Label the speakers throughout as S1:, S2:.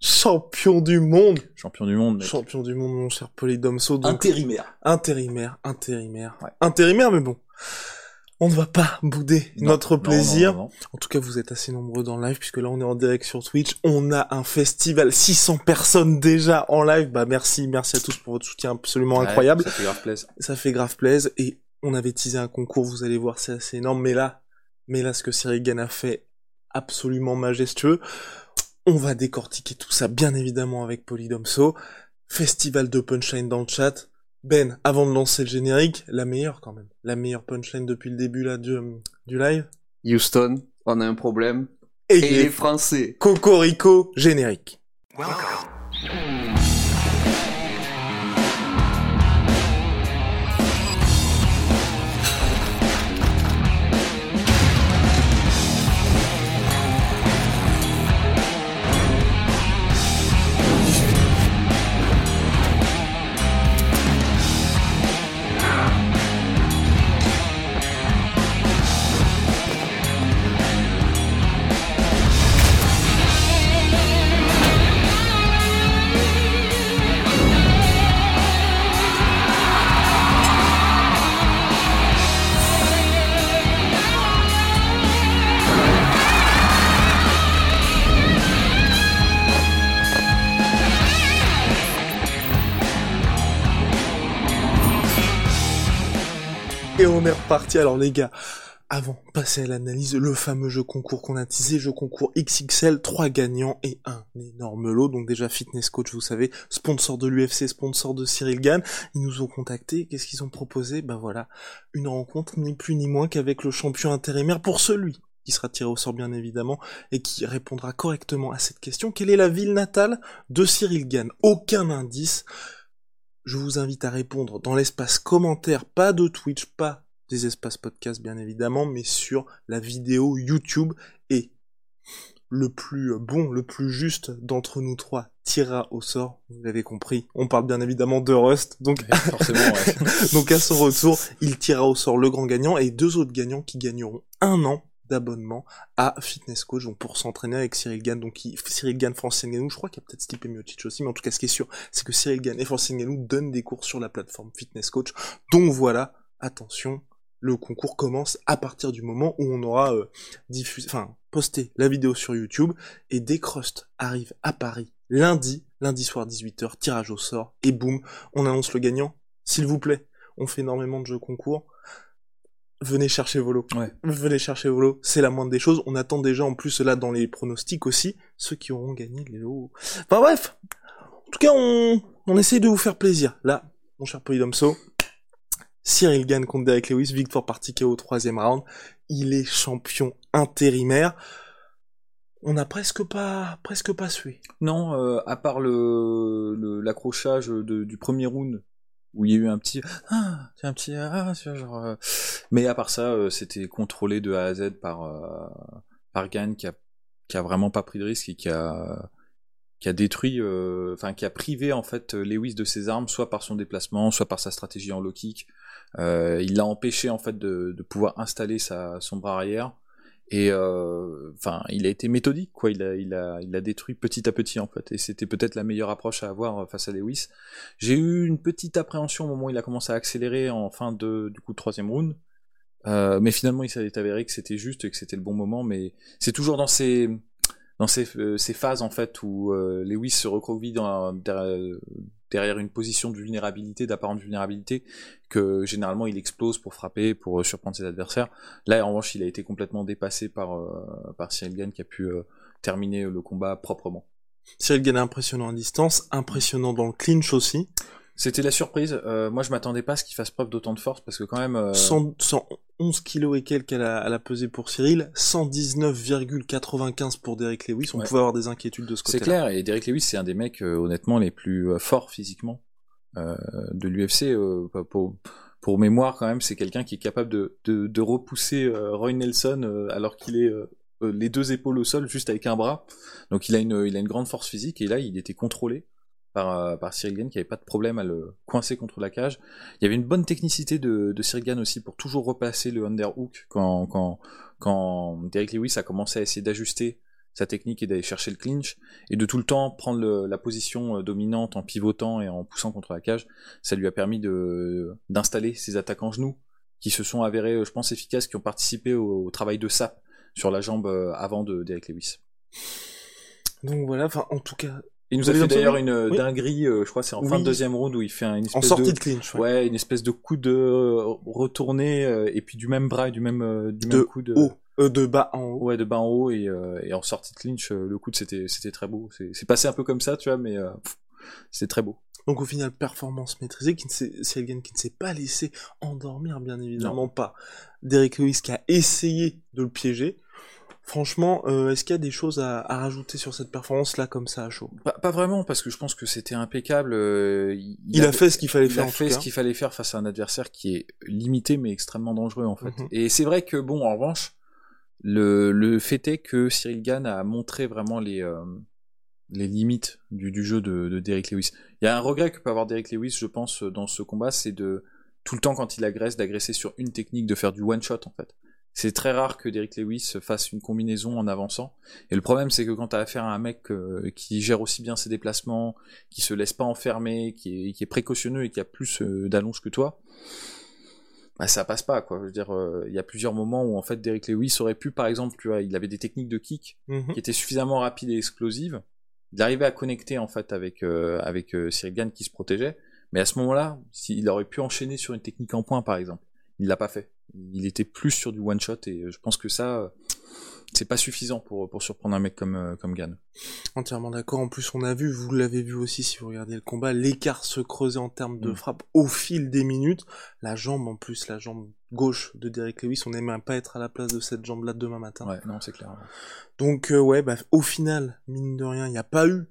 S1: Champion du monde
S2: Champion du monde, mec.
S1: Champion du monde, mon cher Polydomso. Donc,
S2: Intérimaire.
S1: intérimaire, intérimaire.
S2: Ouais.
S1: Intérimaire, mais bon. On ne va pas bouder
S2: Non,
S1: notre plaisir.
S2: non, non, non.
S1: En tout cas, vous êtes assez nombreux dans le live, puisque là, on est en direct sur Twitch. On a un festival, 600 personnes déjà en live. Bah, merci, merci à tous pour votre soutien absolument
S2: Ouais,
S1: incroyable.
S2: Ça fait grave plaisir.
S1: Ça fait grave plaisir. Et on avait teasé un concours, vous allez voir, c'est assez énorme. Mais là, mais là, ce que Cyril Gann a fait, absolument majestueux. On va décortiquer tout ça, bien évidemment, avec Polydomso. Festival de punchline dans le chat. Ben, avant de lancer le générique, la meilleure quand même. La meilleure punchline depuis le début là du, du live.
S3: Houston, on a un problème.
S1: Et,
S3: Et les
S1: est
S3: Français.
S1: Cocorico générique. On est. Alors les gars, avant de passer à l'analyse, le fameux jeu concours qu'on a teasé, jeu concours XXL, trois gagnants et un énorme lot. Donc déjà Fitness Coach, vous savez, sponsor de l'UFC, sponsor de Cyril Gann. Ils nous ont contactés. Qu'est-ce qu'ils ont proposé? Ben voilà, une rencontre ni plus ni moins qu'avec le champion intérimaire pour celui qui sera tiré au sort bien évidemment et qui répondra correctement à cette question. Quelle est la ville natale de Cyril Gann? Aucun indice. Je vous invite à répondre dans l'espace commentaire, pas de Twitch, pas des espaces podcast bien évidemment, mais sur la vidéo YouTube et le plus bon, le plus juste d'entre nous trois tirera au sort, vous l'avez compris. On parle bien évidemment de Rust, donc
S2: Forcément, ouais.
S1: donc à son retour, il tirera au sort le grand gagnant et deux autres gagnants qui gagneront un an d'abonnement à Fitness Coach donc pour s'entraîner avec Cyril Gann. Donc il- Cyril Gann, Francine Nganou, je crois qu'il y a peut-être Stipe Miocic aussi, mais en tout cas ce qui est sûr, c'est que Cyril Gann et Francine Nganou donnent des cours sur la plateforme Fitness Coach. Donc voilà, attention, le concours commence à partir du moment où on aura euh, diffusé, enfin posté la vidéo sur YouTube et dès que Rust arrive à Paris lundi, lundi soir 18h, tirage au sort et boum, on annonce le gagnant. S'il vous plaît, on fait énormément de jeux concours. Venez chercher vos lots.
S2: Ouais.
S1: Venez chercher vos lots, c'est la moindre des choses. On attend déjà en plus là dans les pronostics aussi ceux qui auront gagné les lots. Enfin bref, en tout cas on, on essaye de vous faire plaisir. Là, mon cher Polydomso, Cyril Gann contre Derek Lewis, victoire par au troisième round. Il est champion intérimaire. On a presque pas, presque pas sué.
S2: Non, euh, à part le l'accrochage du premier round où il y a eu un petit ah, un petit ah, genre euh, mais à part ça euh, c'était contrôlé de A à Z par par Gann qui a qui vraiment pas pris de risque et qui a détruit enfin qui a privé en fait Lewis de ses armes soit par son déplacement, soit par sa stratégie en low kick. Euh, il l'a empêché en fait de, de pouvoir installer sa son bras arrière. Et euh, enfin il a été méthodique quoi. Il a il a il a détruit petit à petit en fait. Et c'était peut-être la meilleure approche à avoir euh, face à Lewis. J'ai eu une petite appréhension au moment où il a commencé à accélérer en fin de du coup troisième round. Euh, mais finalement il s'est avéré que c'était juste et que c'était le bon moment. Mais c'est toujours dans ces dans ces, ces phases en fait où euh, Lewis se recroqueville dans, derrière une position de vulnérabilité, d'apparente vulnérabilité, que généralement il explose pour frapper, pour euh, surprendre ses adversaires. Là en revanche il a été complètement dépassé par, euh, par Cyril Gann qui a pu euh, terminer le combat proprement.
S1: Cyril Gann est impressionnant à distance, impressionnant dans le clinch aussi.
S2: C'était la surprise. Euh, moi, je m'attendais pas à ce qu'il fasse preuve d'autant de force parce que quand même. euh,
S1: 100 111 kilos et quelques elle a, elle a pesé pour Cyril, 119,95 pour Derek Lewis. On
S2: Ouais.
S1: pouvait avoir des inquiétudes de ce
S2: C'est
S1: côté-là.
S2: clair, et Derek Lewis, c'est un des mecs, euh, honnêtement, les plus euh, forts physiquement euh, de l'UFC. euh, pour, pour mémoire, quand même, c'est quelqu'un qui est capable de, de, de repousser euh, Roy Nelson euh, alors qu'il est euh, euh, les deux épaules au sol, juste avec un bras. Donc il a une, il a une grande force physique, et là, il était contrôlé par, euh, par Cyril Gane, qui avait pas de problème à le coincer contre la cage. Il y avait une bonne technicité de, de Cyril Gane aussi pour toujours repasser le underhook quand, quand, quand Derek Lewis a commencé à essayer d'ajuster sa technique et d'aller chercher le clinch et de tout le temps prendre la position euh, dominante en pivotant et en poussant contre la cage, ça lui a permis d'installer ses attaques en genoux qui se sont avérées, euh, je pense, efficaces, qui ont participé au, au travail de sap sur la jambe avant de Derek Lewis.
S1: Donc voilà, enfin, en tout cas,
S2: Il nous a fait d'ailleurs une euh,
S1: Oui.
S2: dinguerie, euh, je crois, c'est en fin de deuxième round où il fait une espèce
S1: en sortie
S2: de,
S1: de clinch, ouais.
S2: ouais, une espèce de coup de euh, retourné euh, et puis du même bras et du même du
S1: De
S2: même coup de
S1: haut, euh, de bas en haut.
S2: Ouais, de bas en haut et, et en sortie de clinch, le coup c'était c'était très beau. C'est passé un peu comme ça, tu vois, mais c'est très beau.
S1: Donc au final, performance maîtrisée, qui Gane qui ne s'est pas laissé endormir, bien évidemment pas. Derek Lewis qui a essayé de le piéger. Franchement, euh, est-ce qu'il y a des choses à, à rajouter sur cette performance là comme ça à chaud?
S2: Pas, pas vraiment parce que je pense que c'était impeccable. euh, il,
S1: Il a fait ce qu'il fallait
S2: il
S1: faire
S2: a
S1: en tout
S2: fait ce qu'il fallait faire face à un adversaire qui est limité mais extrêmement dangereux en fait.
S1: Mhm.
S2: Et c'est vrai que bon, en revanche, le, le fait est que Cyril Gann a montré vraiment les euh, les limites du, du jeu de, de Derek Lewis. Il y a un regret que peut avoir Derek Lewis, je pense, dans ce combat, c'est de tout le temps quand il agresse, d'agresser sur une technique, de faire du one shot en fait. C'est très rare que Derek Lewis fasse une combinaison en avançant. Et le problème, c'est que quand tu as affaire à un mec euh, qui gère aussi bien ses déplacements, qui se laisse pas enfermer, qui est, qui est précautionneux et qui a plus euh, d'allonge que toi, bah, ça passe pas quoi. Je veux dire, euh, il y a plusieurs moments où en fait Derek Lewis aurait pu, par exemple, tu vois, il avait des techniques de kick
S1: Mhm.
S2: qui étaient suffisamment rapides et explosives. Il arrivait à connecter en fait avec euh, avec euh, Cyril Gann qui se protégeait, mais à ce moment-là, s'il aurait pu enchaîner sur une technique en point par exemple, il l'a pas fait. Il était plus sur du one shot et je pense que ça c'est pas suffisant pour pour surprendre un mec comme euh, comme Gann.
S1: Entièrement d'accord. En plus, on a vu, vous l'avez vu aussi si vous regardez le combat, l'écart se creusait en termes de
S2: Mm.
S1: frappe au fil des minutes. La jambe, en plus, la jambe gauche de Derek Lewis, on n'aimerait pas être à la place de cette jambe-là demain matin.
S2: Ouais, non, c'est clair.
S1: Donc, euh, ouais, bah, au final, mine de rien, il n'y a pas eu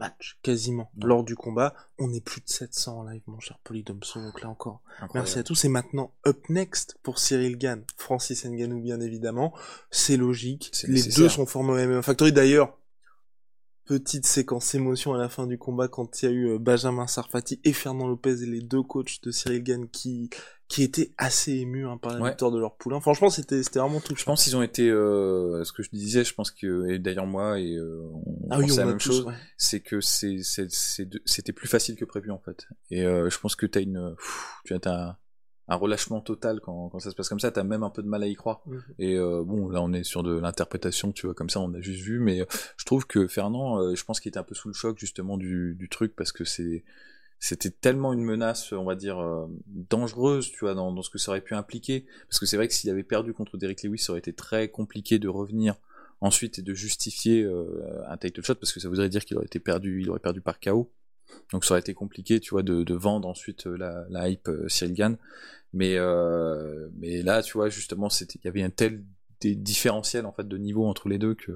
S1: match, quasiment, lors du combat. On est plus de 700 en live, mon cher Polydomso. Donc là encore,
S2: Incroyable.
S1: Merci à tous. Et maintenant, up next pour Cyril Gann, Francis Ngannou bien évidemment. C'est logique. Les
S2: nécessaire.
S1: deux sont formés au MMA Factory. D'ailleurs, petite séquence émotion à la fin du combat quand il y a eu euh, Benjamin Sarfati et Fernand Lopez et les deux coachs de Cyril Gann qui qui étaient assez émus hein, par la
S2: Ouais.
S1: victoire de leur poulain. Franchement, c'était c'était vraiment
S2: Je
S1: touchant.
S2: pense qu'ils ont été, euh, ce que je disais, je pense que, et d'ailleurs moi, et euh, on
S1: Ah oui,
S2: pensait
S1: on
S2: la
S1: a
S2: même
S1: tous,
S2: chose,
S1: ouais.
S2: c'est que c'est, c'était plus facile que prévu en fait. Et euh, je pense que t'as une, pff, tu as un, relâchement total quand, quand ça se passe comme ça. T'as même un peu de mal à y croire.
S1: Mhm.
S2: Et euh, bon, là on est sur de l'interprétation, tu vois, comme ça on a juste vu. Mais euh, je trouve que Fernand, euh, je pense qu'il était un peu sous le choc justement du, du truc parce que c'est c'était tellement une menace, on va dire, euh, dangereuse, tu vois, dans, dans ce que ça aurait pu impliquer. Parce que c'est vrai que s'il avait perdu contre Derek Lewis, ça aurait été très compliqué de revenir ensuite et de justifier euh, un title shot, parce que ça voudrait dire qu'il aurait été perdu, il aurait perdu par KO. Donc ça aurait été compliqué, tu vois, de, de vendre ensuite euh, la, la hype euh, Cyril Gann. Mais, euh, mais là, tu vois, justement, il y avait un tel des différentiel en fait de niveau entre les deux que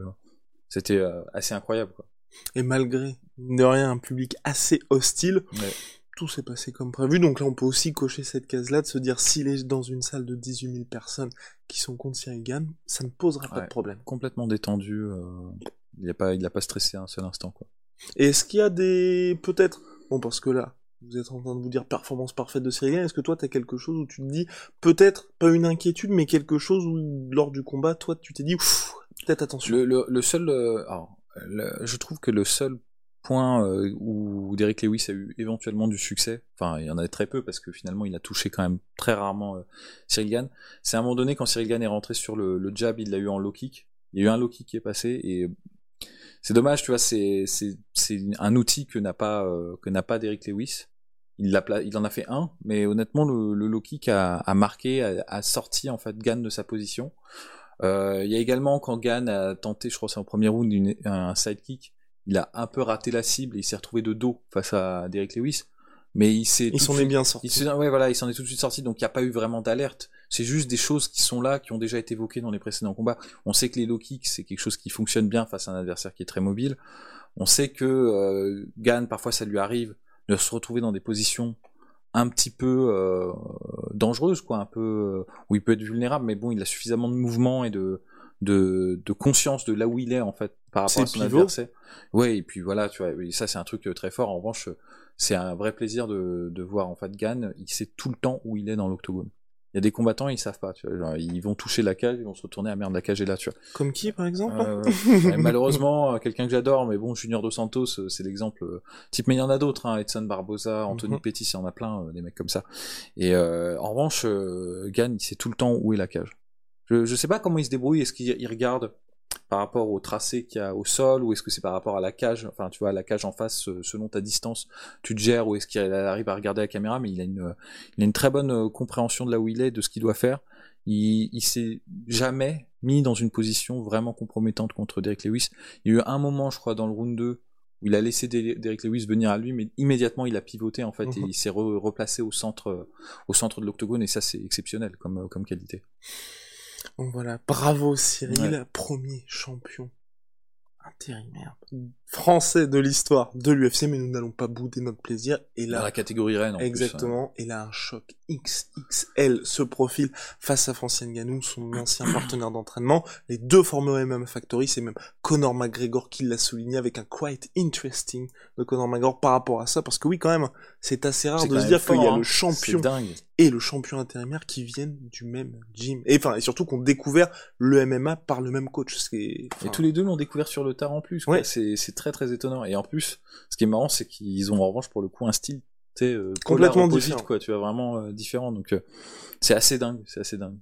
S2: c'était assez incroyable. Quoi.
S1: Et malgré, de rien, un public assez hostile,
S2: Ouais.
S1: tout s'est passé comme prévu. Donc là, on peut aussi cocher cette case-là, de se dire, s'il est dans une salle de 18 000 personnes qui sont contre Cyril Gann, ça ne posera pas de problème.
S2: Complètement détendu, euh, il n'a pas, il a pas stressé un seul instant. Quoi.
S1: Est-ce qu'il y a des... Peut-être... Bon, parce que là, vous êtes en train de vous dire performance parfaite de Cyril est-ce que toi, t'as quelque chose où tu te dis, peut-être, pas une inquiétude, mais quelque chose où, lors du combat, toi, tu t'es dit, peut-être attention.
S2: Le, seul, euh, alors, je trouve que le seul point euh, où Derek Lewis a eu éventuellement du succès, enfin il y en a très peu parce que finalement il a touché quand même très rarement euh, Cyril Gann, c'est à un moment donné quand Cyril est rentré sur le jab, il l'a eu en low kick, il y a eu un low kick qui est passé et c'est dommage, tu vois, c'est un outil que n'a pas euh, que n'a pas Derek Lewis. Il, il en a fait un, mais honnêtement, le, low kick a, marqué, a, sorti en fait Gann de sa position. Euh, il y a également quand Gann a tenté, je crois c'est en premier round, une- un sidekick, il a un peu raté la cible et il s'est retrouvé de dos face à Derek Lewis. Mais il
S1: s'en est
S2: suite-
S1: bien
S2: il
S1: sortis.
S2: s'est- ouais, voilà, il s'en est tout de suite sorti, donc il n'y a pas eu vraiment d'alerte. C'est juste des choses qui sont là, qui ont déjà été évoquées dans les précédents combats. On sait que les low kicks, c'est quelque chose qui fonctionne bien face à un adversaire qui est très mobile. On sait que euh, Gann, parfois, ça lui arrive de se retrouver dans des positions un petit peu euh, dangereuses, quoi, un peu euh, où il peut être vulnérable, mais bon, il a suffisamment de mouvement et de de, de conscience de là où il est en fait par rapport à son
S1: pivot.
S2: adversaire. Ouais, et puis voilà, tu vois, ça c'est un truc euh, très fort. En revanche, c'est un vrai plaisir de, de voir en fait Gann, il sait tout le temps où il est dans l'octogone. Il y a des combattants, ils savent pas, tu vois, genre, ils vont toucher la cage, ils vont se retourner, ah merde, la cage est là, tu vois.
S1: Comme qui, par exemple
S2: Euh, ouais, malheureusement, euh, quelqu'un que j'adore, mais bon, Junior Dos Santos, c'est l'exemple type, mais il y en a d'autres, hein, Edson Barbosa, Anthony
S1: Mhm.
S2: Pettis, il y en a plein, euh, des mecs comme ça. Et euh, en revanche, Gann, il sait tout le temps où est la cage. Je, je sais pas comment il se débrouille, est-ce qu'il il regarde par rapport au tracé qu'il y a au sol, ou est-ce que c'est par rapport à la cage, enfin tu vois, la cage en face, selon ta distance, tu te gères, ou est-ce qu'il arrive à regarder la caméra, mais il a une, il a une très bonne euh, compréhension de là où il est, de ce qu'il doit faire. Il, il s'est jamais mis dans une position vraiment compromettante contre Derek Lewis. Il y a eu un moment, je crois, dans le round 2, où il a laissé Der- Derek Lewis venir à lui, mais immédiatement il a pivoté en fait, et
S1: Mhm.
S2: il s'est re- replacé au centre, au centre de l'octogone, et ça c'est exceptionnel comme, euh, comme qualité.
S1: Donc voilà, bravo Cyril,
S2: Ouais.
S1: premier champion intérimaire français de l'histoire de l'UFC, mais nous n'allons pas bouder notre plaisir. Et
S2: Dans la catégorie reine en plus, hein.
S1: exactement, et là un choc XXL se profile face à Francine Ganou, son ancien partenaire d'entraînement. Les deux forment au MMA Factory, c'est même Conor McGregor qui l'a souligné avec un quite interesting de Conor McGregor par rapport à ça, parce que oui quand même, c'est assez rare de se dire qu'il y a
S2: fort, hein.
S1: le champion
S2: C'est dingue.
S1: Et le champion intérimaire qui viennent du même gym. Et enfin, et surtout qu'on découvert le MMA par le même coach.
S2: Et tous les deux l'ont découvert sur le tard en plus.
S1: Ouais.
S2: C'est c'est très très étonnant. Et en plus, ce qui est marrant, c'est qu'ils ont en revanche pour le coup un style euh,
S1: Complètement
S2: opposite,
S1: différent.
S2: quoi. Tu vois vraiment euh, différent. Donc euh, c'est assez dingue. C'est assez dingue.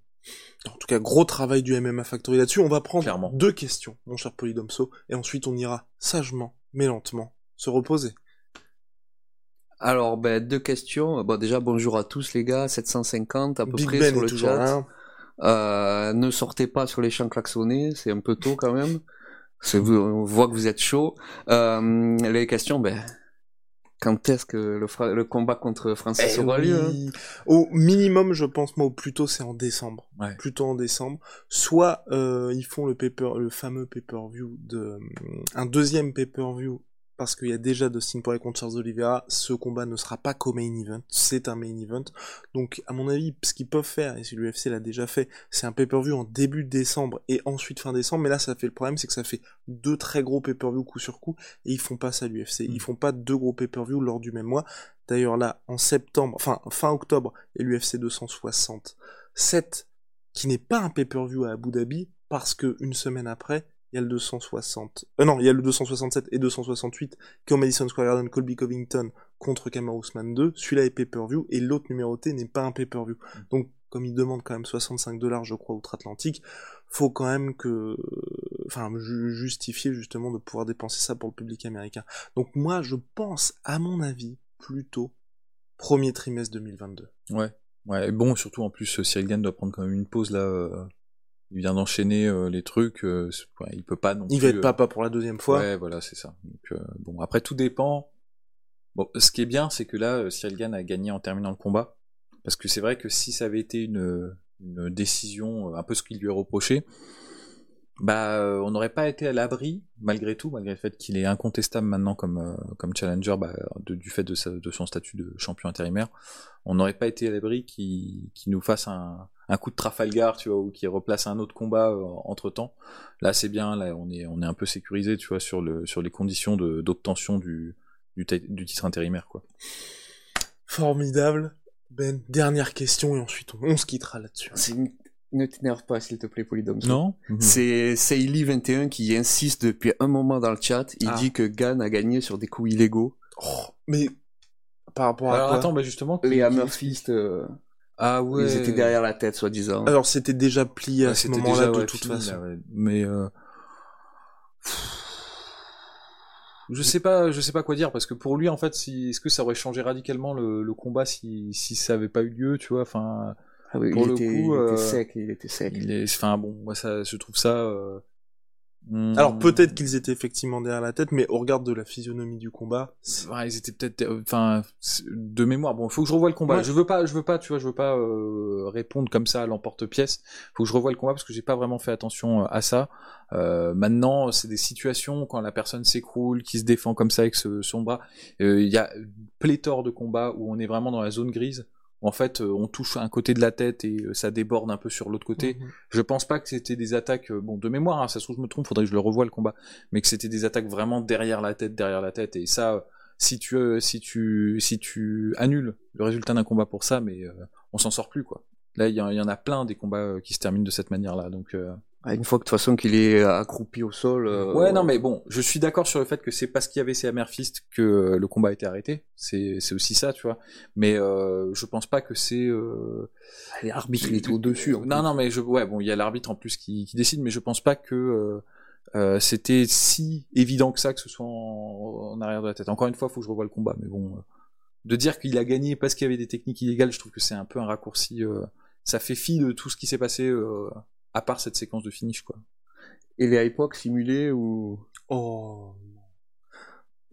S1: en tout cas, gros travail du MMA Factory là-dessus. On va prendre
S2: Clairement.
S1: deux questions, mon cher Polydomso, et ensuite on ira sagement, mais lentement, se reposer.
S3: Alors, ben, deux questions. Bon, déjà, bonjour à tous, les gars. 750 à peu
S1: Big
S3: près
S1: Ben
S3: sur le chat. Euh, ne sortez pas sur les champs klaxonnés, c'est un peu tôt quand même. Vous, on voit que vous êtes chaud. Euh, les questions, ben, quand est-ce que le, combat contre Francis
S1: Eh
S3: aura lieu hein?
S1: Au minimum, je pense, moi, au plus tôt, c'est en décembre.
S2: Ouais.
S1: Plutôt en décembre. Soit euh, ils font le paper, le fameux pay-per-view de un deuxième pay-per-view parce qu'il y a déjà Dustin Poirier contre Charles Oliveira. Ce combat ne sera pas qu'au main event, c'est un main event. Donc, à mon avis, ce qu'ils peuvent faire, et si l'UFC l'a déjà fait, c'est un pay-per-view en début décembre et ensuite fin décembre. Mais là, ça fait le problème, c'est que ça fait deux très gros pay-per-view coup sur coup et ils font pas ça à l'UFC. Ils font pas deux gros pay-per-view lors du même mois. D'ailleurs là, en septembre, enfin fin octobre, a l'UFC 267, qui n'est pas un pay-per-view à Abu Dhabi, parce que une semaine après, il y a le 260. Euh, non, il y a le 267 et 268 qui au Madison Square Garden, Colby Covington contre Kamaru Usman 2. Celui-là est pay-per-view et l'autre numéroté n'est pas un pay-per-view. Donc, comme il demande quand même 65 dollars, je crois, outre-Atlantique, faut quand même que, enfin, ju- justifier justement de pouvoir dépenser ça pour le public américain. Donc moi, je pense, à mon avis, plutôt premier trimestre 2022.
S2: Ouais. Ouais. Et bon, surtout en plus, Cyril Gann doit prendre quand même une pause là. euh, il vient d'enchaîner euh, les trucs. euh, ouais, il peut pas non
S1: Il
S2: plus,
S1: va être
S2: euh,
S1: papa pour la deuxième fois.
S2: Ouais, voilà, c'est ça. Donc, euh, bon, après, tout dépend. Bon, ce qui est bien, c'est que là, Cyril Gann a gagné en terminant le combat. Parce que c'est vrai que si ça avait été une, une décision, un peu ce qu'il lui est reproché, bah, on n'aurait pas été à l'abri, malgré tout, malgré le fait qu'il est incontestable maintenant comme, euh, comme challenger, bah, de- du fait de, sa- de son statut de champion intérimaire. On n'aurait pas été à l'abri qu'il qu'il nous fasse un, un coup de Trafalgar, tu vois, ou qu'il replace un autre combat entre temps. Là, c'est bien, là, on est, on est un peu sécurisé, tu vois, sur, le, sur les conditions d'obtention du, du, ti- du titre intérimaire, quoi.
S1: Formidable. Ben, dernière question et ensuite on, on se quittera là-dessus.
S3: Une- Ne t'énerve pas, s'il te plaît, Polydome.
S2: Non
S3: C'est Seili21 qui insiste depuis un moment dans le chat. Il
S1: Ah.
S3: dit que Gann a gagné sur des coups illégaux.
S1: Oh, mais par rapport à
S2: Alors
S1: quoi
S2: attends, bah justement.
S3: Les
S2: qui-
S3: Hammer
S2: qui-
S3: Fist, euh,
S2: Ah ouais.
S3: ils étaient derrière la tête, soi-disant.
S1: Alors c'était déjà plié à ce
S2: c'était
S1: moment-là
S2: déjà,
S1: de
S2: ouais,
S1: toute
S2: fini,
S1: façon.
S2: là, ouais. Mais euh... je sais pas, je sais pas quoi dire parce que pour lui en fait, si... est-ce que ça aurait changé radicalement le, le combat si... si ça avait pas eu lieu, tu vois Enfin,
S3: Ah oui,
S2: pour
S3: il,
S2: le
S3: était,
S2: coup,
S3: il était
S2: euh,
S3: sec, il était sec.
S2: il est, enfin bon, moi ça, je trouve ça, euh... Hmm.
S1: Alors peut-être qu'ils étaient effectivement derrière la tête, mais au regard de la physionomie du combat,
S2: Ouais, ils étaient peut-être, euh, enfin, de mémoire. Bon, faut que je revoie le combat.
S1: Ouais.
S2: Je veux pas, je veux pas, tu vois, je veux pas euh, répondre comme ça à l'emporte-pièce. Faut que je revoie le combat parce que j'ai pas vraiment fait attention euh, à ça. Euh, maintenant, c'est des situations quand la personne s'écroule, qui se défend comme ça avec ce- son bras. Euh, Il y a pléthore de combats où on est vraiment dans la zone grise. Où, En fait, euh, on touche un côté de la tête et euh, ça déborde un peu sur l'autre côté.
S1: Mhm.
S2: Je pense pas que c'était des attaques, euh, bon, de mémoire, hein, ça se trouve je me trompe, faudrait que je le revoie le combat, mais que c'était des attaques vraiment derrière la tête, derrière la tête, et ça, si tu, si tu, si tu annules le résultat d'un combat pour ça, mais euh, on s'en sort plus, quoi. Là, il y, en- il y en a plein des combats qui se terminent de cette manière-là, donc. euh,
S3: Ah, Une fois que de toute façon qu'il est accroupi au sol. euh,
S2: Ouais, non, mais bon, je suis d'accord sur le fait que c'est parce qu'il y avait ces Hammerfist que euh, le combat a été arrêté. C'est, c'est aussi ça, tu vois. Mais euh, je pense pas que c'est. Euh...
S3: L'arbitre il était au-dessus.
S2: Non, non, mais je, ouais, bon, il y a l'arbitre en plus qui, qui décide, mais je pense pas que euh, euh, c'était si évident que ça que ce soit en, en arrière de la tête. Encore une fois, faut que je revoie le combat, mais bon, euh, de dire qu'il a gagné parce qu'il y avait des techniques illégales, je trouve que c'est un peu un raccourci. euh, ça fait fi de tout ce qui s'est passé euh, à part cette séquence de finish, quoi.
S3: Et les époques simulées ou.
S1: Oh.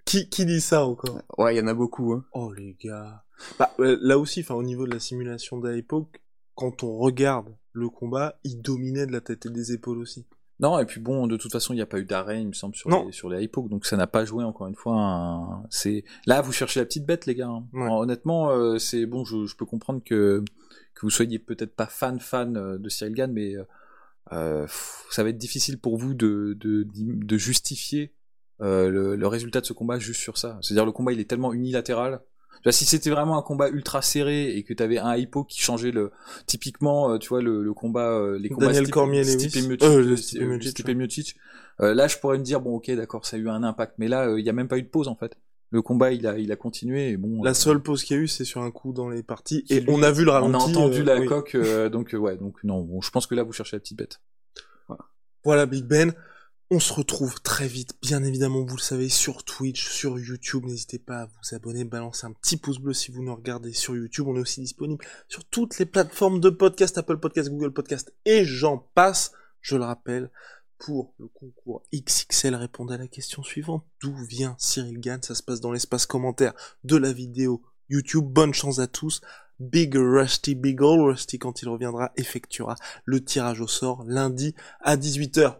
S1: Qui, qui dit ça encore?
S3: Ouais, il y en a beaucoup. Hein.
S1: Oh les gars. Bah, euh, là aussi, enfin au niveau de la simulation de l'époque, quand on regarde le combat, il dominait de la tête et des épaules aussi.
S2: Non, et puis bon, de toute façon, il n'y a pas eu d'arrêt, il me semble, sur
S1: Non.
S2: les, sur les donc ça n'a pas joué, encore une fois, un- c'est, là, vous cherchez la petite bête, les gars. hein.
S1: Ouais.
S2: Alors, honnêtement, euh, c'est bon, je, je peux comprendre que, que vous soyez peut-être pas fan, fan euh, de Cyril Gann, mais, euh, euh, ça va être difficile pour vous de, de, de justifier, euh, le, le résultat de ce combat juste sur ça. C'est-à-dire, le combat, il est tellement unilatéral. Si c'était vraiment un combat ultra serré et que tu avais un hypo qui changeait le typiquement euh, tu vois le, le combat euh, les combats
S1: Daniel
S2: Stipe-
S1: Cormier.
S2: Stipe Miocic,
S1: Euh,
S2: euh,
S1: Stipe Miocic,
S2: Stipe
S1: ouais.
S2: Miocic. Là je pourrais me dire bon ok d'accord ça a eu un impact mais là il y a même pas eu de pause en fait le combat il a il a continué et bon
S1: La
S2: euh,
S1: seule pause qu'il y a eu, c'est sur un coup dans les parties, et on a vu le
S2: on
S1: ralenti.
S2: a entendu
S1: euh,
S2: la
S1: oui.
S2: coque euh, donc ouais donc non bon, je pense que là vous cherchez la petite bête
S1: Voilà Big Ben. On se retrouve très vite, bien évidemment, vous le savez, sur Twitch, sur YouTube. N'hésitez pas à vous abonner, balancer un petit pouce bleu si vous nous regardez sur YouTube. On est aussi disponible sur toutes les plateformes de podcast, Apple Podcast, Google Podcast et j'en passe. Je le rappelle, pour le concours XXL, répondez à la question suivante. D'où vient Cyril Gann? Ça se passe dans l'espace commentaire de la vidéo YouTube. Bonne chance à tous. Big Rusty, Big Ol' Rusty, quand il reviendra, effectuera le tirage au sort lundi à 18h.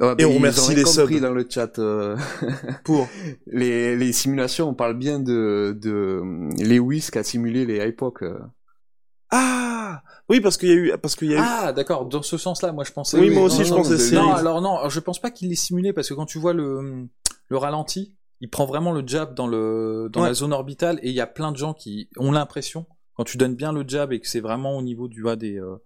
S3: Ouais,
S1: Et
S3: mais
S1: on remercie les
S3: compris
S1: subs.
S3: dans le chat. euh,
S1: Pour
S3: les, les simulations, on parle bien de, de Lewis qui a simulé les époques. euh.
S1: Ah Oui, parce qu'il y a eu, parce qu'il y a eu.
S2: ah d'accord dans ce sens là moi je pensais
S1: Oui, moi aussi,
S3: non,
S1: je
S3: non,
S1: pensais
S2: non alors non je pense pas qu'il l'ait simulé parce que quand tu vois le le ralenti il prend vraiment le jab dans le dans
S1: Ouais.
S2: la zone orbitale et il y a plein de gens qui ont l'impression quand tu donnes bien le jab et que c'est vraiment au niveau du bas des euh,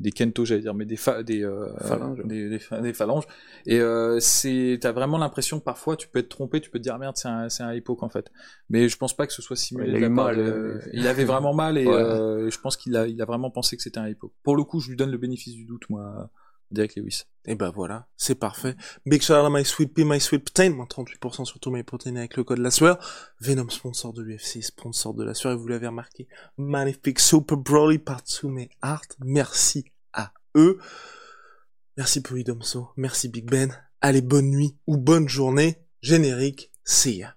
S2: des kento j'allais dire mais des fa- des, euh,
S3: Phalanges.
S2: des, des, pha- des phalanges et euh, c'est t'as vraiment l'impression que parfois tu peux être trompé tu peux te dire merde c'est un c'est un en fait mais je pense pas que ce soit simulé
S3: Il a eu mal,
S2: de-
S3: euh.
S2: il avait vraiment mal et
S3: Ouais.
S2: euh, je pense qu'il a il a vraiment pensé que c'était un époque pour le coup je lui donne le bénéfice du doute moi Derek Lewis
S1: Et ben voilà, c'est parfait. Big shout out à My Sweet Pea, My Sweet Protein, moins 38% sur tous mes protéines avec le code la sueur. Venom, sponsor de l'UFC, sponsor de la sueur, et vous l'avez remarqué, magnifique Super Broly par Tsume Art. Merci à eux. Merci Polydomso, merci Big Ben. Allez, bonne nuit ou bonne journée. Générique, see ya.